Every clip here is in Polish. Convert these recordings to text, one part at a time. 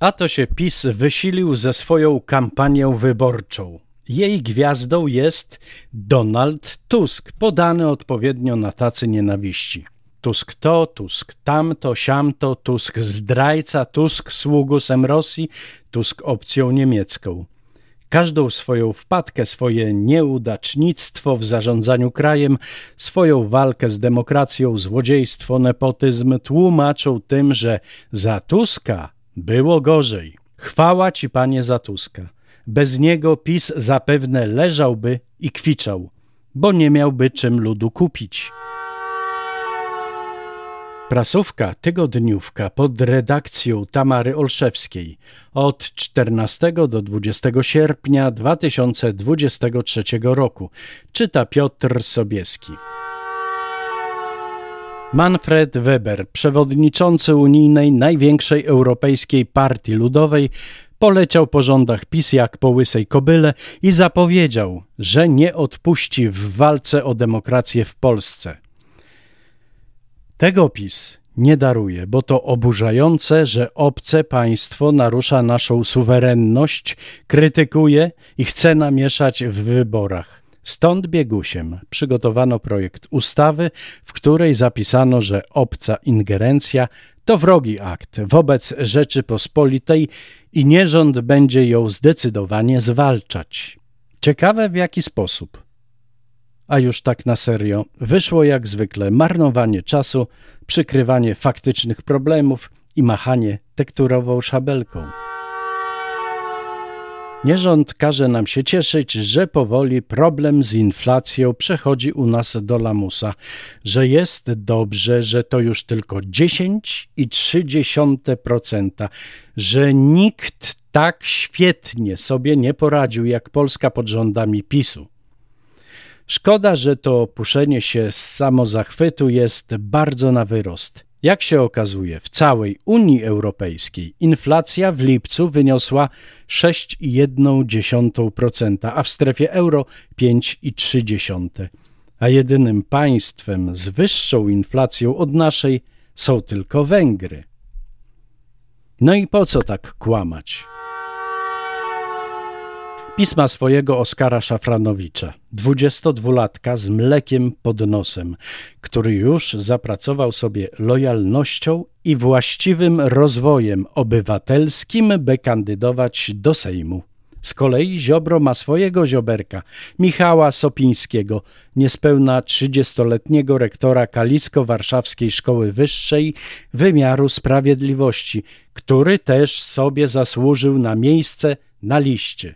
A to się PiS wysilił ze swoją kampanią wyborczą. Jej gwiazdą jest Donald Tusk, podany odpowiednio na tacy nienawiści. Tusk to, Tusk tamto, siamto, Tusk zdrajca, Tusk sługusem Rosji, Tusk opcją niemiecką. Każdą swoją wpadkę, swoje nieudacznictwo w zarządzaniu krajem, swoją walkę z demokracją, złodziejstwo, nepotyzm tłumaczą tym, że za Tuska było gorzej. Chwała ci, panie za Tuska. Bez niego PiS zapewne leżałby i kwiczał, bo nie miałby czym ludu kupić. Prasówka tygodniówka pod redakcją Tamary Olszewskiej od 14 do 20 sierpnia 2023 roku czyta Piotr Sobieski. Manfred Weber, przewodniczący unijnej największej europejskiej partii ludowej, poleciał po rządach PiS jak po łysej kobyle i zapowiedział, że nie odpuści w walce o demokrację w Polsce. Tego PiS nie daruje, bo to oburzające, że obce państwo narusza naszą suwerenność, krytykuje i chce namieszać w wyborach. Stąd biegusiem przygotowano projekt ustawy, w której zapisano, że obca ingerencja to wrogi akt wobec Rzeczypospolitej i nierząd będzie ją zdecydowanie zwalczać. Ciekawe w jaki sposób. A już tak na serio, wyszło jak zwykle marnowanie czasu, przykrywanie faktycznych problemów i machanie tekturową szabelką. Nierząd każe nam się cieszyć, że powoli problem z inflacją przechodzi u nas do lamusa, że jest dobrze, że to już tylko 10,3%, że nikt tak świetnie sobie nie poradził jak Polska pod rządami PiSu. Szkoda, że to puszenie się z samozachwytu jest bardzo na wyrost. Jak się okazuje, w całej Unii Europejskiej inflacja w lipcu wyniosła 6,1%, a w strefie euro 5,3%. A jedynym państwem z wyższą inflacją od naszej są tylko Węgry. No i po co tak kłamać? Pisma swojego Oskara Szafranowicza, 22-latka z mlekiem pod nosem, który już zapracował sobie lojalnością i właściwym rozwojem obywatelskim, by kandydować do Sejmu. Z kolei Ziobro ma swojego zioberka, Michała Sopińskiego, niespełna 30-letniego rektora Kalisko-Warszawskiej Szkoły Wyższej Wymiaru Sprawiedliwości, który też sobie zasłużył na miejsce na liście.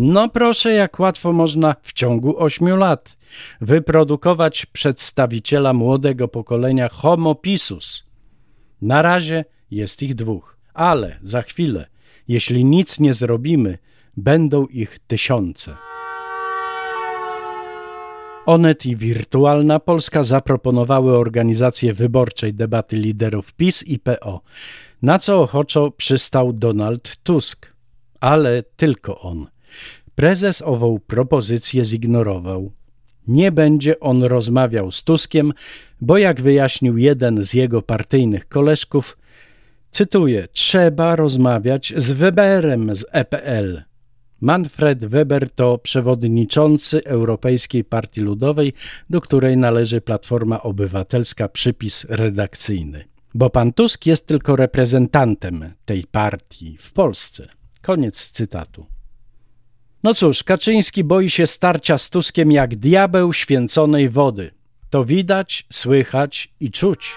No proszę, jak łatwo można w ciągu ośmiu lat wyprodukować przedstawiciela młodego pokolenia Homo Pisus. Na razie jest ich dwóch, ale za chwilę, jeśli nic nie zrobimy, będą ich tysiące. Onet i Wirtualna Polska zaproponowały organizację wyborczej debaty liderów PiS i PO, na co ochoczo przystał Donald Tusk. Ale tylko on – Prezes ową propozycję zignorował. Nie będzie on rozmawiał z Tuskiem, bo jak wyjaśnił jeden z jego partyjnych koleżków, cytuję, trzeba rozmawiać z Weberem z EPL. Manfred Weber to przewodniczący Europejskiej Partii Ludowej, do której należy Platforma Obywatelska przypis redakcyjny. Bo pan Tusk jest tylko reprezentantem tej partii w Polsce. Koniec cytatu. No cóż, Kaczyński boi się starcia z Tuskiem jak diabeł święconej wody. To widać, słychać i czuć.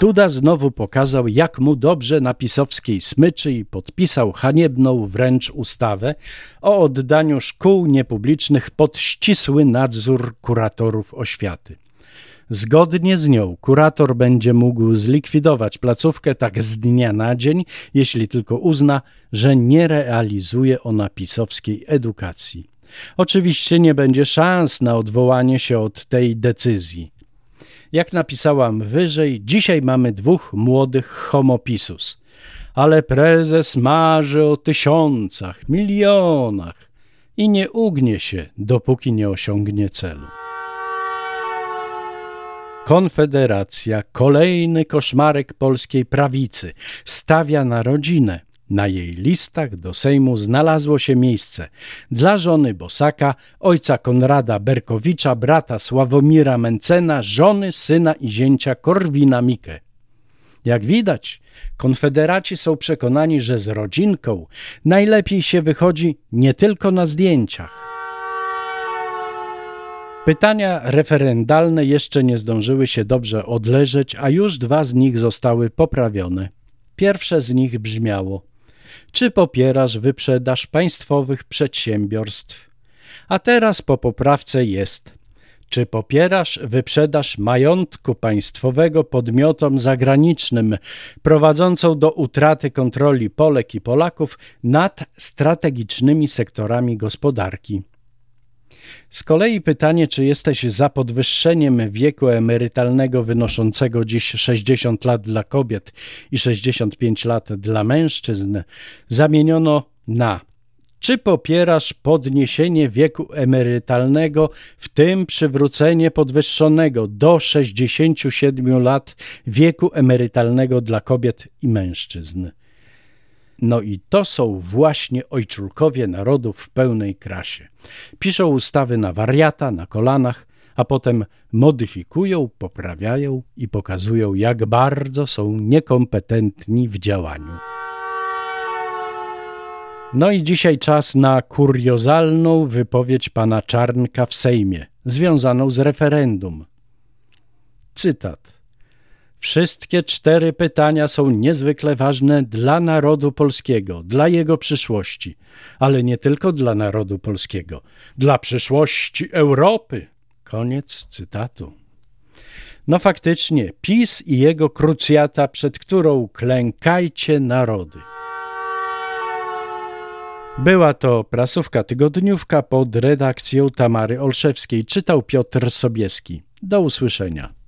Duda znowu pokazał, jak mu dobrze na pisowskiej smyczy i podpisał haniebną wręcz ustawę o oddaniu szkół niepublicznych pod ścisły nadzór kuratorów oświaty. Zgodnie z nią kurator będzie mógł zlikwidować placówkę tak z dnia na dzień, jeśli tylko uzna, że nie realizuje ona pisowskiej edukacji. Oczywiście nie będzie szans na odwołanie się od tej decyzji. Jak napisałam wyżej, dzisiaj mamy dwóch młodych homopisus, ale prezes marzy o tysiącach, milionach i nie ugnie się, dopóki nie osiągnie celu. Konfederacja, kolejny koszmarek polskiej prawicy, stawia na rodzinę. Na jej listach do Sejmu znalazło się miejsce dla żony Bosaka, ojca Konrada Berkowicza, brata Sławomira Mencena, żony, syna i zięcia Korwina Mikke. Jak widać, konfederaci są przekonani, że z rodzinką najlepiej się wychodzi nie tylko na zdjęciach. Pytania referendalne jeszcze nie zdążyły się dobrze odleżeć, a już dwa z nich zostały poprawione. Pierwsze z nich brzmiało: Czy popierasz wyprzedaż państwowych przedsiębiorstw? A teraz po poprawce jest: Czy popierasz wyprzedaż majątku państwowego podmiotom zagranicznym, prowadzącą do utraty kontroli Polek i Polaków nad strategicznymi sektorami gospodarki? Z kolei pytanie, czy jesteś za podwyższeniem wieku emerytalnego wynoszącego dziś 60 lat dla kobiet i 65 lat dla mężczyzn, zamieniono na czy popierasz podniesienie wieku emerytalnego, w tym przywrócenie podwyższonego do 67 lat wieku emerytalnego dla kobiet i mężczyzn? No i to są właśnie ojczulkowie narodów w pełnej krasie. Piszą ustawy na wariata, na kolanach, a potem modyfikują, poprawiają i pokazują, jak bardzo są niekompetentni w działaniu. No i dzisiaj czas na kuriozalną wypowiedź pana Czarnka w Sejmie, związaną z referendum. Cytat. Wszystkie cztery pytania są niezwykle ważne dla narodu polskiego, dla jego przyszłości, ale nie tylko dla narodu polskiego, dla przyszłości Europy. Koniec cytatu. No faktycznie, PiS i jego krucjata, przed którą klękajcie narody. Była to prasówka tygodniówka pod redakcją Tamary Olszewskiej. Czytał Piotr Sobieski. Do usłyszenia.